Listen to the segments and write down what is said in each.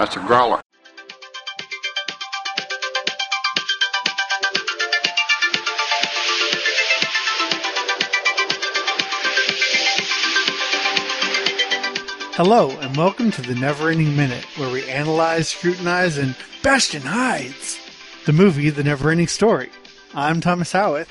That's a growler. Hello, and welcome to the Never Ending Minute, where we analyze, scrutinize, and Bastion hides the movie The Never Ending Story. I'm Thomas Howitt.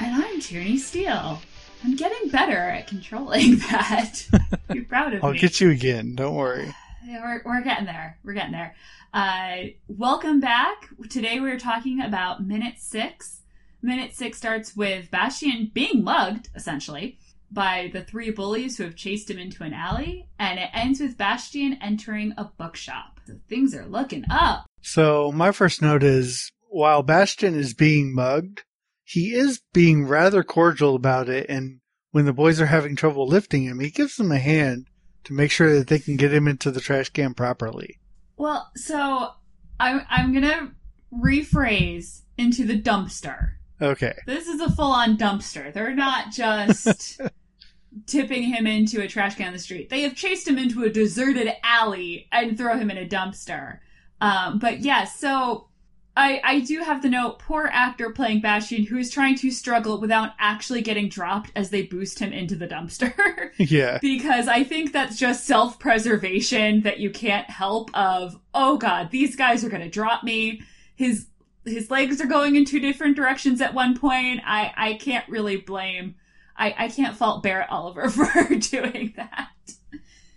And I'm Tierney Steele. I'm getting better at controlling that. You're proud of I'll me. get you again, don't worry. We're, we're getting there. We're getting there. Uh, welcome back. Today we're talking about minute six. Minute six starts with Bastian being mugged, essentially, by the three bullies who have chased him into an alley, and it ends with Bastian entering a bookshop. So things are looking up. So, my first note is while Bastian is being mugged, he is being rather cordial about it, and when the boys are having trouble lifting him, he gives them a hand to make sure that they can get him into the trash can properly. Well, so I'm I'm gonna rephrase into the dumpster. Okay. This is a full on dumpster. They're not just tipping him into a trash can on the street. They have chased him into a deserted alley and throw him in a dumpster. Um, but yes, so I I do have the note. Poor actor playing Bastian who is trying to struggle without actually getting dropped as they boost him into the dumpster. Yeah. because I think that's just self preservation that you can't help of, oh god, these guys are gonna drop me. His his legs are going in two different directions at one point. I, I can't really blame I, I can't fault Barrett Oliver for doing that.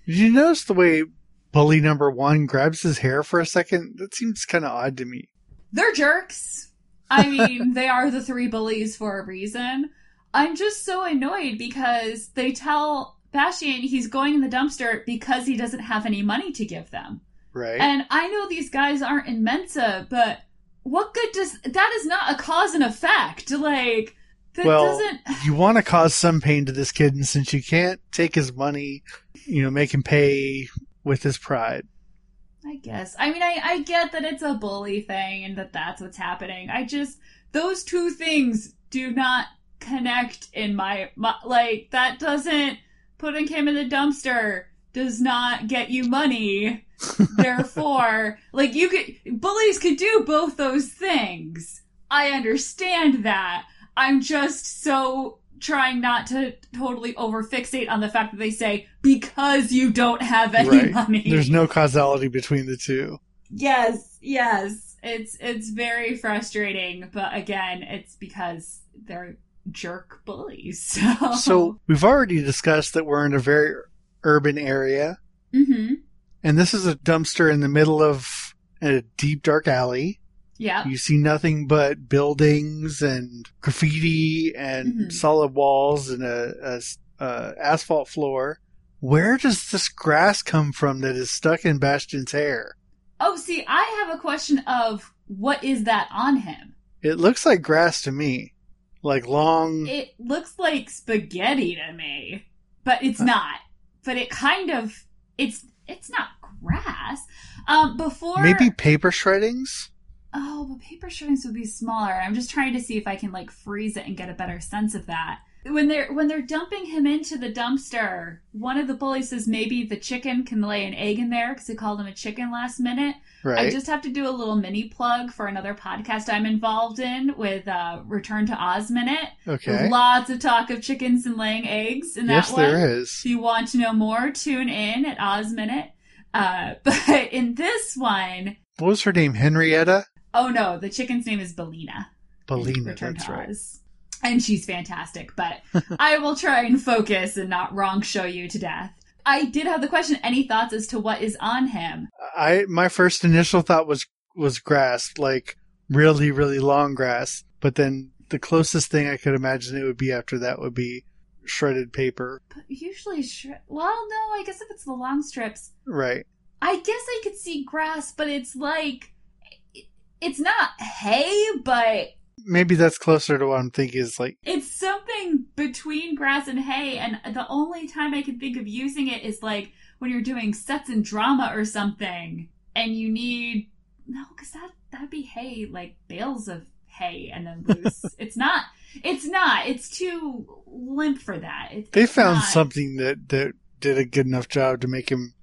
Did you notice the way bully number one grabs his hair for a second? That seems kind of odd to me. They're jerks. I mean, they are the three bullies for a reason. I'm just so annoyed because they tell Bastian he's going in the dumpster because he doesn't have any money to give them. Right? And I know these guys aren't in Mensa, but what good does that is not a cause and effect. Like that well, doesn't you want to cause some pain to this kid, and since you can't take his money, you know, make him pay with his pride. I guess. I mean I, I get that it's a bully thing and that that's what's happening. I just those two things do not connect in my, my like that doesn't putting him in the dumpster does not get you money. Therefore, like you could bullies could do both those things. I understand that. I'm just so trying not to totally overfixate on the fact that they say because you don't have any right? money. There's no causality between the two. Yes, yes. It's it's very frustrating, but again, it's because they're jerk bullies. So, So we've already discussed that we're in a very urban area, hmm and this is a dumpster in the middle of a deep dark alley. Yeah. You see nothing but buildings and graffiti and Mhm. solid walls and a asphalt floor. Where does this grass come from that is stuck in Bastian's hair? Oh, see, I have a question of what is that on him? It looks like grass to me, like long. It looks like spaghetti to me, but it's Uh. not. But it kind of it's it's not grass. Um, before Maybe paper shreddings? Oh, but paper shreddings would be smaller. I'm just trying to see if I can like freeze it and get a better sense of that. When they're when they're dumping him into the dumpster, one of the bullies says maybe the chicken can lay an egg in there because they called him a chicken last minute. Right. I just have to do a little mini plug for another podcast I'm involved in with uh, Return to Oz Minute. okay. Lots of talk of chickens and laying eggs in that Yes, one. there is. If you want to know more, tune in at Oz Minute. Uh, but in this one, What was her name? Henrietta? Oh no, the chicken's name is Billina. Billina, Return that's to right. Oz. And she's fantastic, but I will try and focus and not wrong show you to death. I did have the question. Any thoughts as to what is on him? I my first initial thought was was grass, like really really long grass. But then the closest thing I could imagine it would be after that would be shredded paper. But usually, shri- well, no. I guess if it's the long strips, Right. I guess I could see grass, but it's like it's not hay, but Maybe that's closer to what I'm thinking is like it's something between grass and hay. And the only time I can think of using it is like when you're doing sets and drama or something, and you need no, because that that'd be hay, like bales of hay, and then loose. it's not. It's not. It's too limp for that. It's, they it's found not. something that that did a good enough job to make him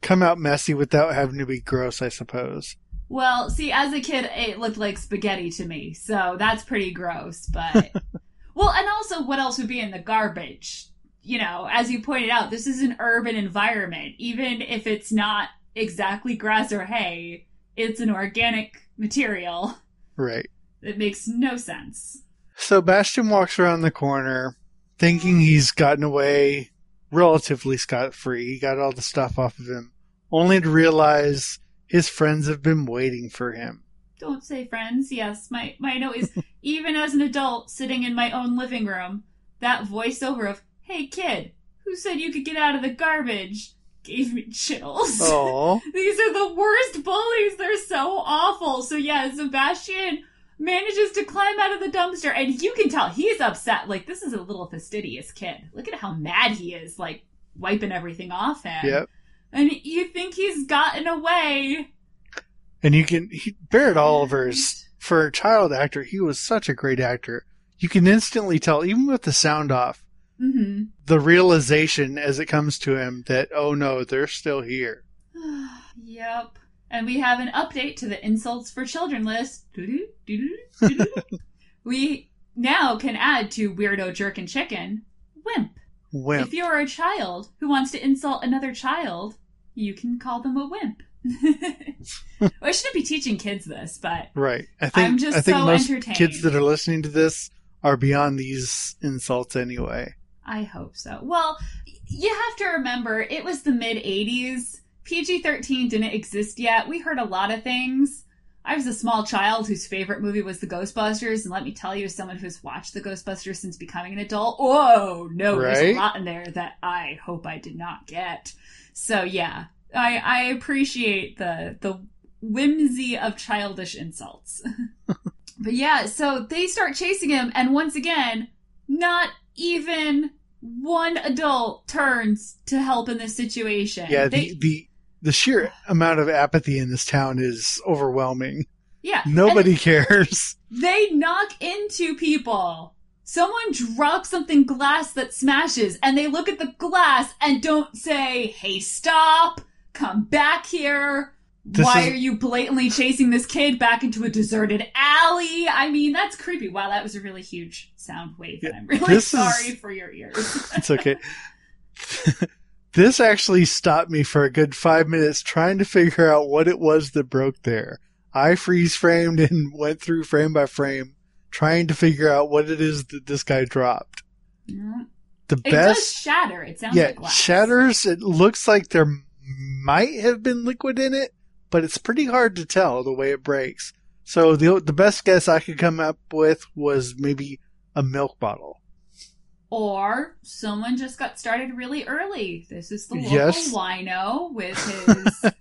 come out messy without having to be gross, I suppose. Well, see, as a kid, it looked like spaghetti to me, so that's pretty gross. But well, and also, what else would be in the garbage? You know, as you pointed out, this is an urban environment. Even if it's not exactly grass or hay, it's an organic material. Right. It makes no sense. So Bastian walks around the corner, thinking he's gotten away relatively scot free. He got all the stuff off of him, only to realize his friends have been waiting for him. Don't say friends. Yes, my my note is even as an adult sitting in my own living room, that voiceover of "Hey kid, who said you could get out of the garbage?" gave me chills. Oh, These are the worst bullies. They're so awful. So yeah, Sebastian manages to climb out of the dumpster and you can tell he's upset. Like this is a little fastidious kid. Look at how mad he is, like wiping everything off him. yep. And you think he's gotten away. And you can he, Barrett Oliver's for a child actor. He was such a great actor. You can instantly tell, even with the sound off, hmm the realization as it comes to him that oh no, they're still here. yep. And we have an update to the insults for children list. We now can add to weirdo jerk and chicken wimp. Wimp. If you're a child who wants to insult another child, you can call them a wimp. well, I shouldn't be teaching kids this, but Right. I think I'm just I think so most entertained. kids that are listening to this are beyond these insults anyway. I hope so. Well, you have to remember, it was the mid 80s. PG 13 didn't exist yet. We heard a lot of things. I was a small child whose favorite movie was The Ghostbusters, and let me tell you, as someone who's watched The Ghostbusters since becoming an adult, oh no, there's a lot in there that I hope I did not get. So yeah, I, I appreciate the the whimsy of childish insults. but yeah, so they start chasing him, and once again, not even one adult turns to help in this situation. Yeah, They- the, the the sheer amount of apathy in this town is overwhelming. yeah. Nobody cares. They knock into people. Someone drops something glass that smashes, and they look at the glass and don't say, "Hey, stop! Come back here." This Why is- are you blatantly chasing this kid back into a deserted alley? I mean, that's creepy. Wow, that was a really huge sound wave, Yeah, I'm really this is- sorry for your ears. It's okay. this actually stopped me for a good five minutes trying to figure out what it was that broke there. I freeze framed and went through frame by frame trying to figure out what it is that this guy dropped. Mm. The It does best, shatter. It sounds yeah, like glass. shatters. It looks like there might have been liquid in it, but it's pretty hard to tell the way it breaks. So the the best guess I could come up with was maybe a milk bottle. Or someone just got started really early. This is the local Yes. wino with his.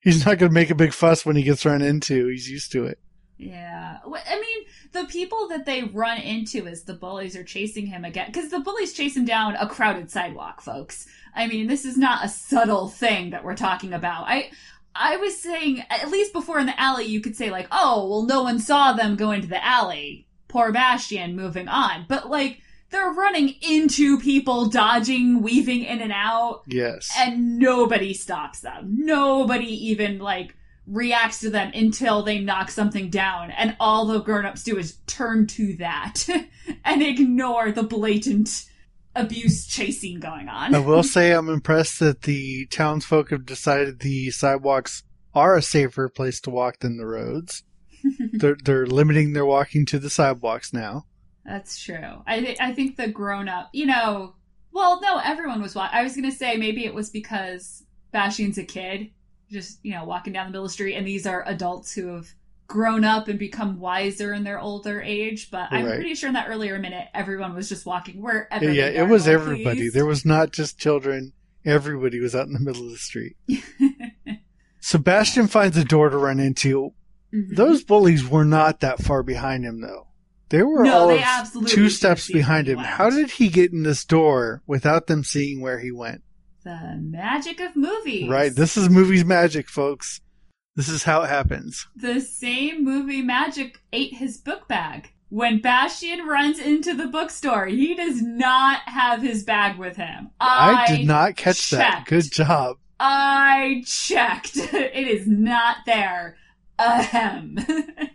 He's not going to make a big fuss when he gets run into. He's used to it. yeah. I mean, the people that they run into as the bullies are chasing him again. Because the bullies chase him down a crowded sidewalk, folks. I mean, this is not a subtle thing that we're talking about. I. I was saying, at least before in the alley, you could say, like, oh, well, no one saw them go into the alley. Poor Bastian, moving on. But, like, they're running into people, dodging, weaving in and out Yes. and nobody stops them. Nobody even like reacts to them until they knock something down, and all the grown-ups do is turn to that and ignore the blatant abuse chasing going on. I will say I'm impressed that the townsfolk have decided the sidewalks are a safer place to walk than the roads. they're they're limiting their walking to the sidewalks now. That's true. I th- I think the grown-up, you know, well, no, everyone was. Wa- I was gonna say maybe it was because Bastian's a kid, just you know, walking down the middle of the street, and these are adults who have grown up and become wiser in their older age. But I'm Right. pretty sure in that earlier minute, everyone was just walking wherever. yeah, it was everybody. please. There was not just children. Everybody was out in the middle of the street. Sebastian finds a door to run into. Mhm. Those bullies were not that far behind him, though. They were No, all they two steps behind him. went. How did he get in this door without them seeing where he went? the magic of movies. Right. This is movies magic, folks. This is how it happens. the same movie magic ate his book bag. When Bastian runs into the bookstore, he does not have his bag with him. I, did not catch that. Good job. I checked. it is not there. Ahem.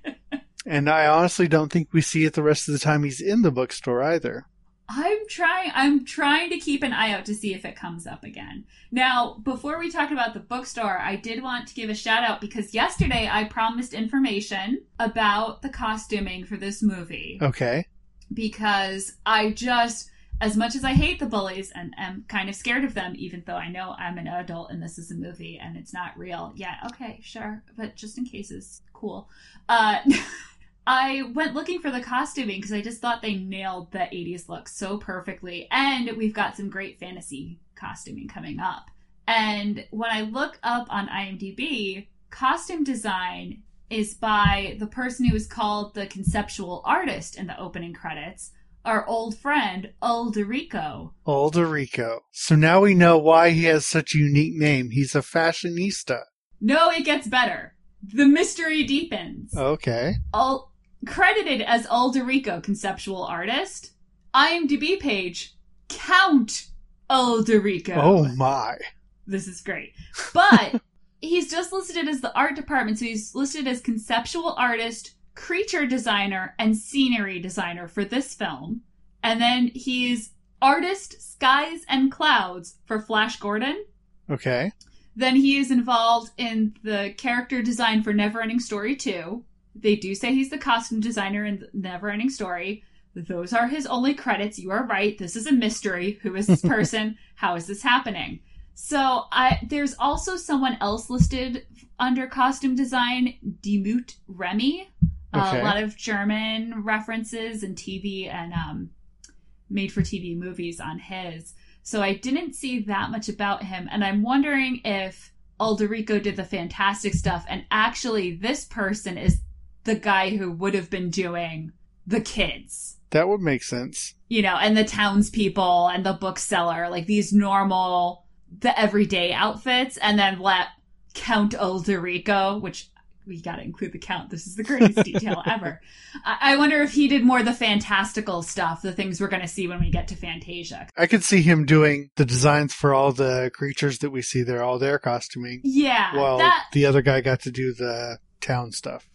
And I honestly don't think we see it the rest of the time he's in the bookstore either. I'm trying I'm trying to keep an eye out to see if it comes up again. Now, before we talk about the bookstore, I did want to give a shout out because yesterday I promised information about the costuming for this movie Okay. because I just as much as I hate the bullies and am kind of scared of them, even though I know I'm an adult and this is a movie and it's not real. Yeah, okay, sure. But just in case is cool. Uh I went looking for the costuming because I just thought they nailed the 80s look so perfectly. And we've got some great fantasy costuming coming up. And when I look up on IMDb, costume design is by the person who is called the conceptual artist in the opening credits, our old friend Alderico. Alderico. So now we know why he has such a unique name. He's a fashionista. No, it gets better. The mystery deepens. Okay. Al- credited as Alderico conceptual artist. IMDb page Count Alderico. Oh my. This is great. But he's just listed as the art department, so he's listed as conceptual artist, creature designer, and scenery designer for this film. And then he's artist, skies, and clouds for Flash Gordon. Okay. Then he is involved in the character design for Neverending Story 2. They do say he's the costume designer in Neverending Story. Those are his only credits. You are right. This is a mystery. Who is this person? How is this happening? So I there's also someone else listed under costume design, Diemut Remy. Uh, a lot of German references and TV and um, made for TV movies on his. So I didn't see that much about him, and I'm wondering if Alderico did the fantastic stuff, and actually this person is the guy who would have been doing the kids That would make sense. you know, and the townspeople and the bookseller, like these normal, the everyday outfits, and then let Count Alderico, which we got to include the count. This is the greatest detail ever. I-, I wonder if he did more of the fantastical stuff, the things we're going to see when we get to Fantasia. I could see him doing the designs for all the creatures that we see there, all their costuming. Yeah, While that the other guy got to do the town stuff.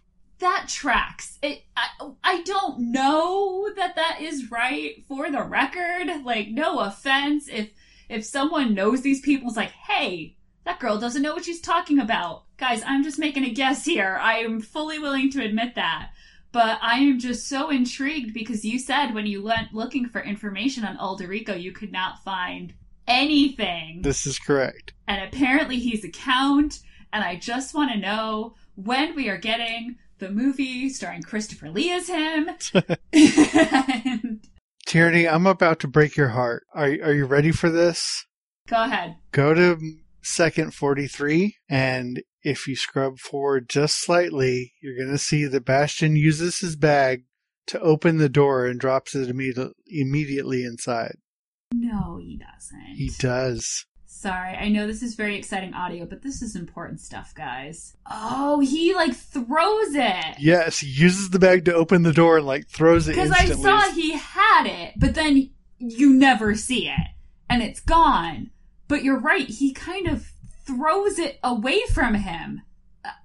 That tracks. It. I, I don't know that that is right for the record. Like, no offense, if if someone knows these people, is like, hey, that girl doesn't know what she's talking about. Guys, I'm just making a guess here. I am fully willing to admit that. But I am just so intrigued because you said when you went looking for information on Alderico, you could not find anything. This is correct. and apparently he's a count. And I just want to know when we are getting the movie starring Christopher Lee as him. And- Tierney, I'm about to break your heart. Are, are you ready for this? go ahead. Go to second 43, and if you scrub forward just slightly, you're going to see that Bastian uses his bag to open the door and drops it immediate, immediately inside. No, he doesn't. He does. Sorry, I know this is very exciting audio, but this is important stuff, guys. Oh, he like throws it. Yes, he uses the bag to open the door and like throws it Because I saw he had it, but then you never see it. And it's gone. But you're right, he kind of throws it away from him.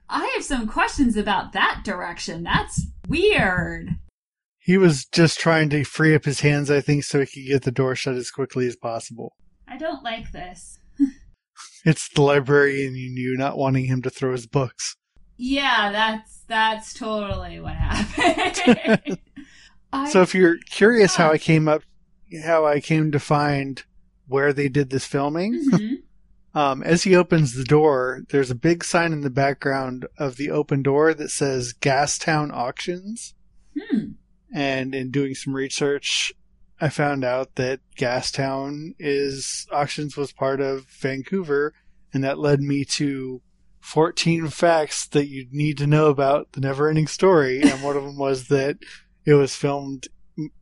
I have some questions about that direction. That's weird. He was just trying to free up his hands, I think, so he could get the door shut as quickly as possible. I don't like this. It's the librarian in you not wanting him to throw his books. Yeah, that's that's totally what happened. I, So if you're curious how I came up, how I came to find where they did this filming, Mhm. um, as he opens the door, there's a big sign in the background of the open door that says Gastown Auctions. Hmm. And in doing some research, I found out that Gastown is auctions was part of Vancouver, and that led me to 14 facts that you need to know about the Neverending Story. and one of them was that it was filmed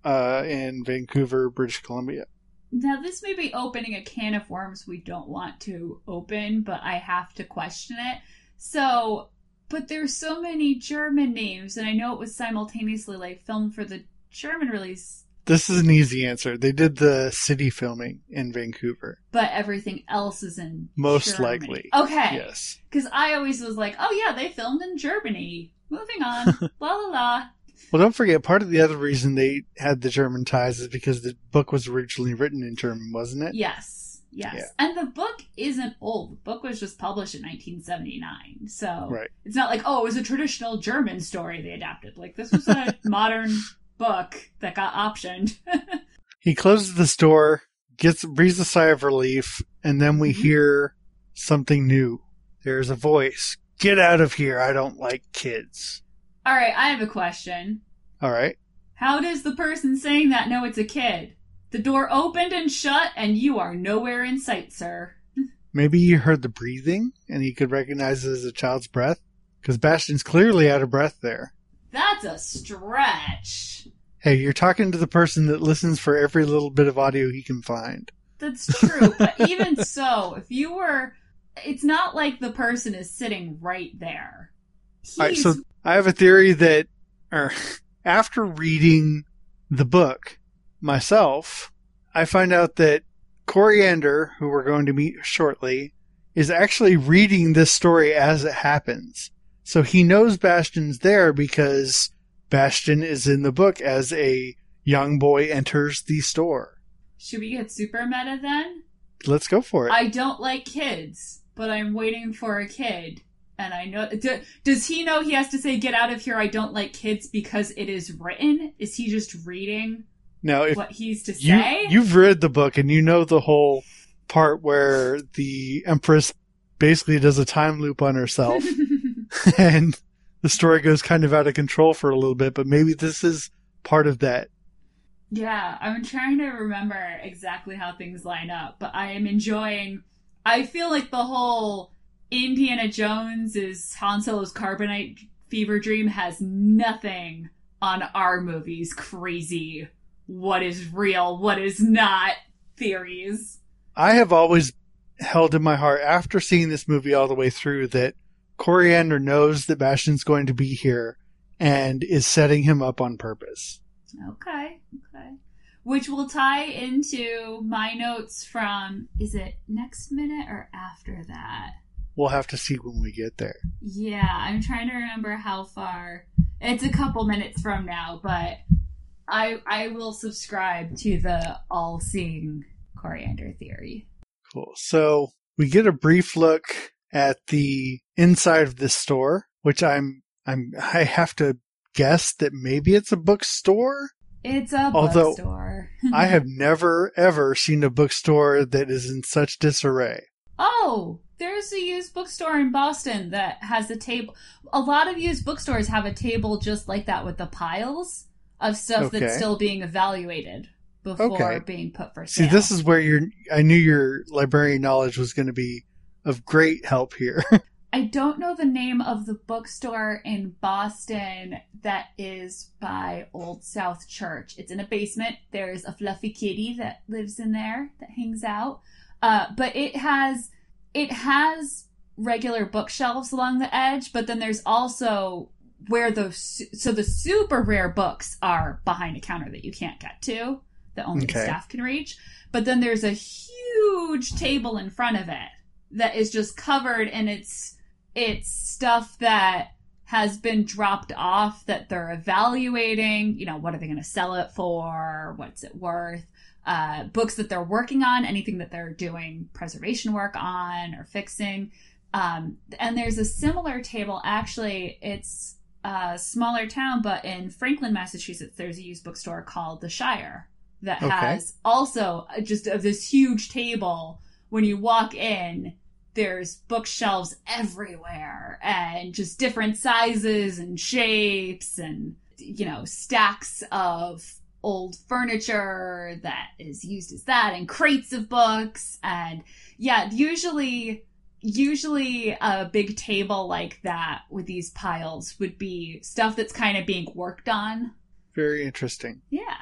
uh, in Vancouver, British Columbia. Now, this may be opening a can of worms we don't want to open, but I have to question it. So, but there's so many German names, and I know it was simultaneously like filmed for the German release. This is an easy answer. They did the city filming in Vancouver. But everything else is in Most Germany. likely. Okay. Yes. Because I always was like, oh yeah, they filmed in Germany. Moving on. la la la. Well, don't forget, part of the other reason they had the German ties is because the book was originally written in German, wasn't it? Yes. Yes. Yeah. And the book isn't old. The book was just published in 1979. So Right. it's not like, oh, it was a traditional German story they adapted. Like, this was a modern book that got optioned. He closes the store, gets breathes a sigh of relief, and then we Mhm. hear something new. There's a voice. Get out of here. I don't like kids. All right, I have a question. All right. How does the person saying that know it's a kid? The door opened and shut, and you are nowhere in sight, sir. Maybe he heard the breathing and he could recognize it as a child's breath. Because Bastian's clearly out of breath there. That's a stretch. Hey, you're talking to the person that listens for every little bit of audio he can find. That's true, but even so, if you were, it's not like the person is sitting right there. He's, All right, so I have a theory that, or after reading the book myself, I find out that Koreander, who we're going to meet shortly, is actually reading this story as it happens. So he knows Bastian's there because Bastion is in the book as a young boy enters the store. should we get super meta then? Let's go for it. I don't like kids, but I'm waiting for a kid. And I know. Do, does he know he has to say, get out of here, I don't like kids because it is written? Is he just reading now, what he's to you say? you've read the book and you know the whole part where the Empress basically does a time loop on herself and the story goes kind of out of control for a little bit, but maybe this is part of that. Yeah, I'm trying to remember exactly how things line up, but I am enjoying. I feel like the whole Indiana Jones is Han Solo's carbonite fever dream has nothing on our movies crazy what is real, what is not theories. I have always held in my heart after seeing this movie all the way through that Koreander knows that Bastian's going to be here and is setting him up on purpose. Okay, okay. Which will tie into my notes from is it next minute or after that? We'll have to see when we get there. Yeah, I'm trying to remember how far. It's a couple minutes from now, but I I will subscribe to the all-seeing Koreander theory. Cool. So we get a brief look at the inside of this store, which I'm I'm I have to guess that maybe it's a bookstore. It's a Although- bookstore. I have never ever seen a bookstore that is in such disarray. Oh, there's a used bookstore in Boston that has a table. A lot of used bookstores have a table just like that with the piles of stuff Okay. that's still being evaluated before Okay. being put for sale. See, this is where your I knew your librarian knowledge was going to be of great help here. I don't know the name of the bookstore in Boston that is by Old South Church. It's in a basement. There's a fluffy kitty that lives in there that hangs out. Uh, but it has it has regular bookshelves along the edge, but then there's also where the so the super rare books are behind a counter that you can't get to that only the Okay. staff can reach. But then there's a huge table in front of it that is just covered and it's it's stuff that has been dropped off that they're evaluating. You know what are they going to sell it for? What's it worth? Uh, books that they're working on anything that they're doing preservation work on or fixing. Um, and there's a similar table actually it's a smaller town but in franklin massachusetts there's a used bookstore called the shire that Okay. has also just of this huge table when you walk in there's bookshelves everywhere and just different sizes and shapes and you know stacks of old furniture that is used as that and crates of books. And yeah usually usually a big table like that with these piles would be stuff that's kind of being worked on. Very interesting. yeah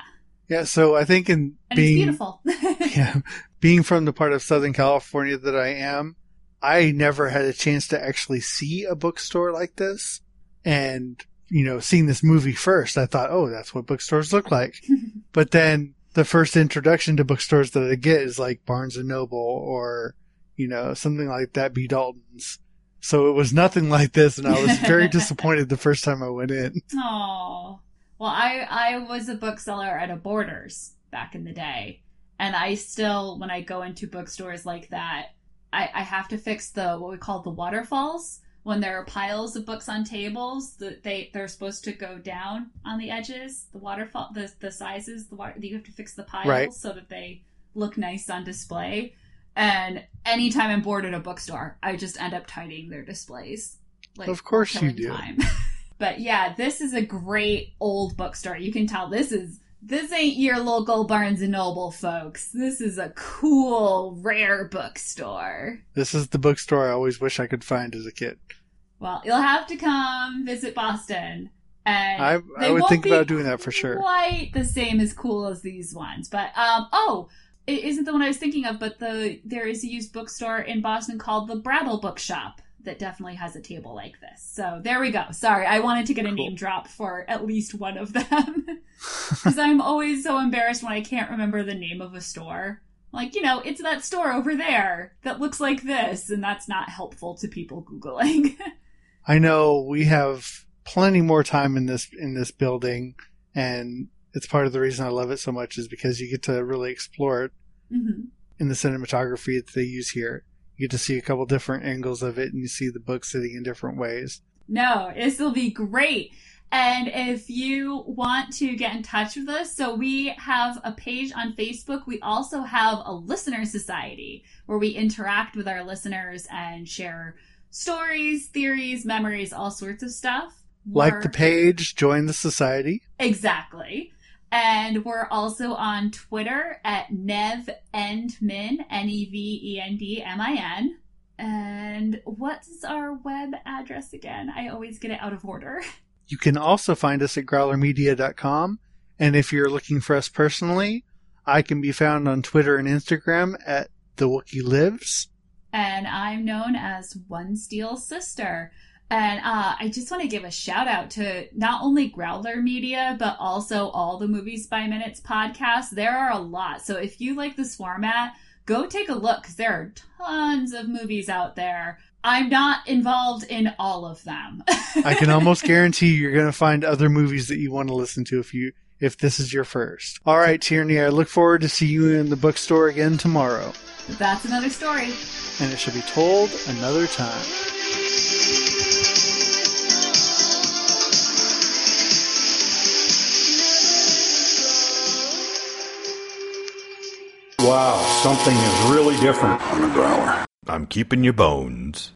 Yeah, so I think in and being beautiful yeah, being from the part of Southern California that I am, I never had a chance to actually see a bookstore like this. And you know, seeing this movie first, I thought, oh, that's what bookstores look like. but then the first introduction to bookstores that I get is like Barnes and Noble or, you know, something like that, B. Dalton's. So it was nothing like this, and I was very disappointed the first time I went in. Oh, well, I I was a bookseller at a Borders back in the day, and I still, when I go into bookstores like that, I, I have to fix the what we call the waterfalls when there are piles of books on tables. that they they're supposed to go down on the edges. The waterfall, the the sizes, the water. You have to fix the piles Right. so that they look nice on display. And anytime I'm bored at a bookstore, I just end up tidying their displays. Like, Of course you do. But yeah, this is a great old bookstore. You can tell this is this ain't your local Barnes and Noble, folks. This is a cool, rare bookstore. This is the bookstore I always wish I could find as a kid. Well, you'll have to come visit Boston. And I, I would think about doing that for sure. Quite the same as cool as these ones, but um oh, it isn't the one I was thinking of, but the there is a used bookstore in Boston called the Brattle Bookshop that definitely has a table like this. So there we go. Sorry, I wanted to get a Cool. name drop for at least one of them because I'm always so embarrassed when I can't remember the name of a store. Like, you know, it's that store over there that looks like this, and that's not helpful to people Googling. I know we have plenty more time in this in this building, and it's part of the reason I love it so much is because you get to really explore it hmm in the cinematography that they use here. You get to see a couple different angles of it, and you see the book sitting in different ways. No, this will be great. And if you want to get in touch with us, so we have a page on Facebook. We also have a listener society where we interact with our listeners and share stories, theories, memories, all sorts of stuff. Like We're- the page, join the society. Exactly. And we're also on Twitter at Nev and Min, N E V E N D M I N. And what's our web address again? I always get it out of order. You can also find us at growlermedia.com. And if you're looking for us personally, I can be found on Twitter and Instagram at The Wookie Lives. and I'm known as One Steel Sister. And uh, I just want to give a shout out to not only Growler Media, but also all the Movies by Minutes podcasts. There are a lot. So if you like this format, go take a look because there are tons of movies out there. I'm not involved in all of them. I can almost guarantee you're going to find other movies that you want to listen to if you if this is your first. All right, Tierney, I look forward to see you in the bookstore again tomorrow, That's another story. and it should be told another time. Wow, something is really different on the growler. I'm keeping your bones.